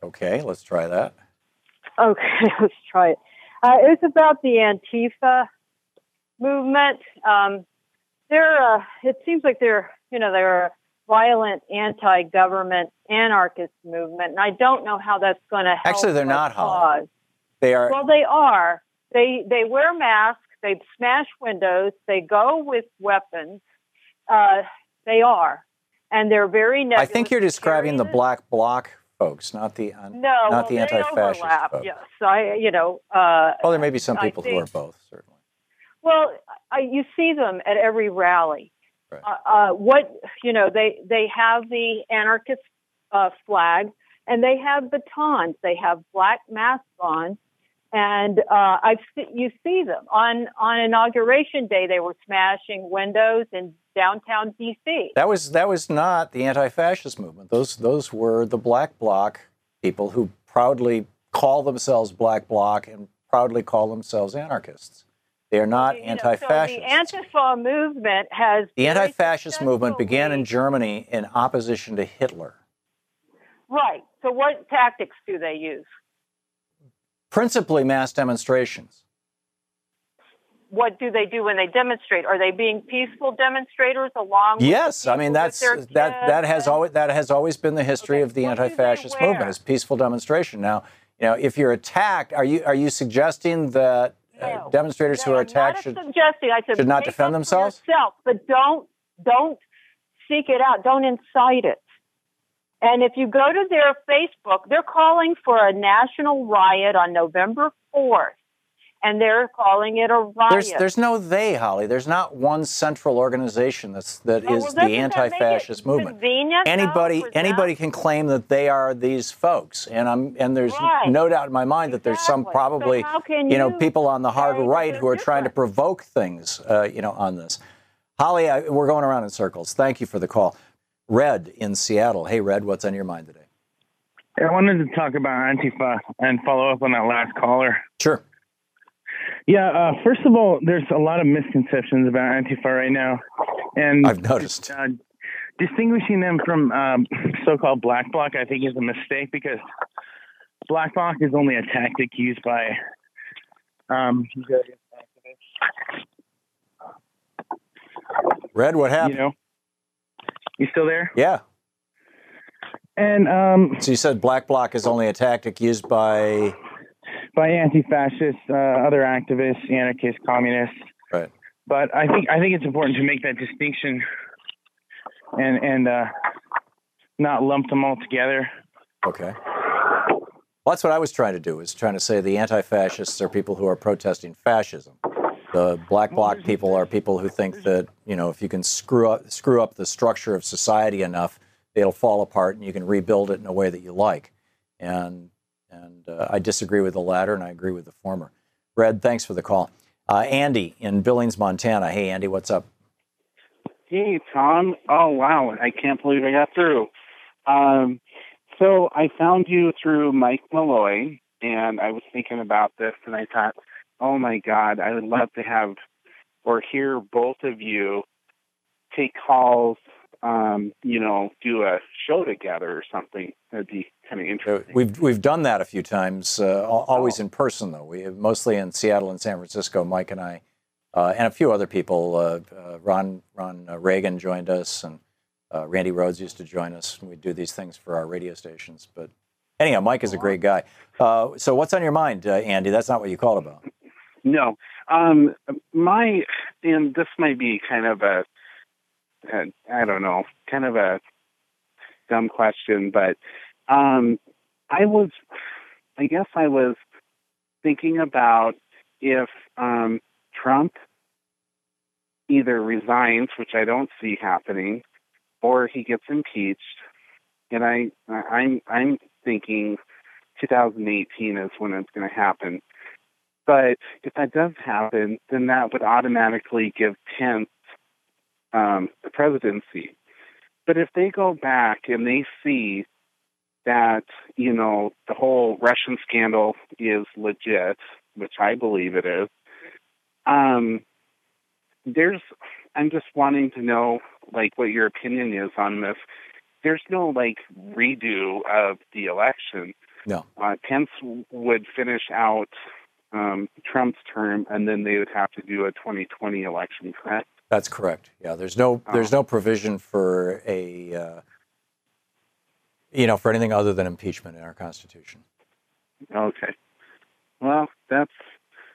Okay, let's try that. Okay, let's try it. Uh, it's about the Antifa movement. Um, they're, uh, it seems like they're, you know, they're a violent anti-government anarchist movement, and I don't know how that's going to help. Actually, they're not, cause. They are. Well, they are. They they wear masks. They smash windows. They go with weapons. Uh, they are, and they're very I think you're describing the black bloc folks, not the uh, no, not well, the anti-fascist overlap. folks. Yes, I you know. Uh, Well, there may be some people who are both. Certainly. Well, I, you see them at every rally. Uh, uh, what you know, they they have the anarchist uh, flag, and they have batons. They have black masks on, and uh, I've you see them on on inauguration day. They were smashing windows in downtown D.C. That was that was not the anti-fascist movement. Those those were the black bloc people who proudly call themselves black bloc and proudly call themselves anarchists. They are not You know, anti-fascist. So the Antifa movement has the anti-fascist movement began in Germany in opposition to Hitler. right. So what tactics do they use? Principally mass demonstrations. what do they do when they demonstrate? Are they being peaceful demonstrators along? with Yes, I mean that's that that has always that has always been the history of the anti-fascist movement is peaceful demonstration. Now, you know, if you're attacked, are you are you suggesting that demonstrators who are attacked should suggesting? I said should not defend themselves? yourself, but don't don't seek it out. Don't incite it. And if you go to their Facebook, they're calling for a national riot on November fourth, and they're calling it a riot. There's there's no they, Holly. There's not one central organization that's that Oh, is well, the that make it anti-fascist movement. convenient, Anybody them? anybody can claim that they are these folks, and I'm and there's Right. no doubt in my mind that there's some Exactly. So probably how can you know people on the hard right they're who are trying to provoke things, uh, you know, on this. Holly, I, we're going around in circles. Thank you for the call. Red in Seattle. Hey, Red, what's on your mind today? I wanted to talk about Antifa and follow up on that last caller. Sure. Yeah, uh, first of all, there's a lot of misconceptions about Antifa right now, and I've noticed. Uh, distinguishing them from um, so-called black bloc, I think, is a mistake because black bloc is only a tactic used by um, Red, what happened? You know, you still there? Yeah. And um, So you said black bloc is only a tactic used by by anti-fascists, uh, other activists, anarchists, communists. Right. But I think I think it's important to make that distinction and and uh, not lump them all together. Okay. Well, that's what I was trying to do. Was trying to say the anti-fascists are people who are protesting fascism. The black bloc people are people who think that you know if you can screw up screw up the structure of society enough, it'll fall apart and you can rebuild it in a way that you like. And and uh, I disagree with the latter, and I agree with the former. Red, thanks for the call. Uh, Andy in Billings, Montana. Hey, Andy, what's up? Hey, Tom. Oh, wow. I can't believe I got through. Um, so I found you through Mike Malloy, and I was thinking about this, and I thought, oh my God, I would love to have or hear both of you take calls, um, you know, do a show together or something. That'd be kind of interesting. We've we've done that a few times, uh, al- always in person though. We mostly in Seattle and San Francisco. Mike and I, uh, and a few other people. Uh, uh, Ron Ron uh, Reagan joined us, and uh, Randi Rhodes used to join us. We do these things for our radio stations. But anyhow, Mike is a great guy. Uh, so what's on your mind, uh, Andy? That's not what you called about. No. Um, my, and this might be kind of a, I don't know, kind of a dumb question, but um, I was, I guess I was thinking about if um, Trump either resigns, which I don't see happening, or he gets impeached, and I, I'm, I'm thinking 2018 is when it's going to happen. But if that does happen, then that would automatically give Pence um, the presidency. But if they go back and they see that, you know, the whole Russian scandal is legit, which I believe it is, um, there's, I'm just wanting to know, like, what your opinion is on this. There's no, like, redo of the election. No. Uh, Pence would finish out um, Trump's term, and then they would have to do a 2020 election, correct? That's correct. Yeah, there's no there's no provision for a uh, you know for anything other than impeachment in our Constitution. Okay. Well, that's.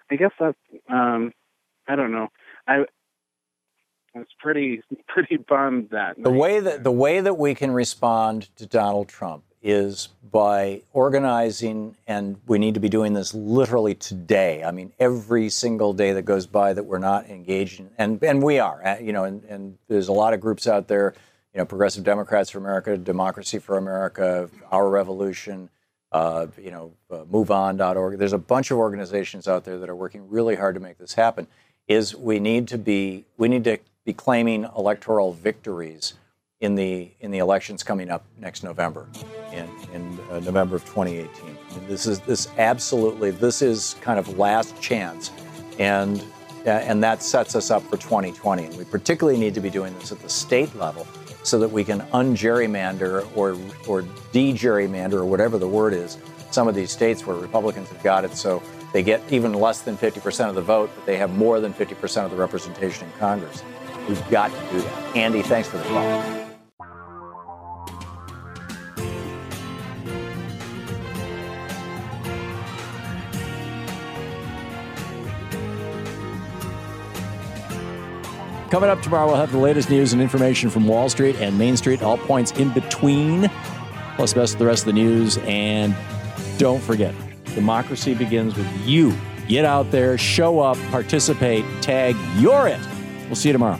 I guess that's. Um, I don't know. I. I was pretty pretty bummed that The way that the way that we can respond to Donald Trump is by organizing, and we need to be doing this literally today. I mean, every single day that goes by that we're not engaging, and and we are, uh, you know, and, and there's a lot of groups out there, you know, Progressive Democrats for America, Democracy for America, Our Revolution, uh, you know, uh, MoveOn.org. There's a bunch of organizations out there that are working really hard to make this happen. Is we need to be we need to be claiming electoral victories in the in the elections coming up next November, in in uh, November of 2018. And this is this absolutely this is kind of last chance, and uh, and that sets us up for 2020. And we particularly need to be doing this at the state level so that we can ungerrymander or or de-gerrymander or whatever the word is some of these states where Republicans have got it so they get even less than 50% of the vote, but they have more than 50% of the representation in Congress. We've got to do that. Andy, thanks for the call. Coming up tomorrow, we'll have the latest news and information from Wall Street and Main Street, all points in between, plus the rest of the rest of the news. And don't forget, democracy begins with you. Get out there, show up, participate, tag, you're it. We'll see you tomorrow.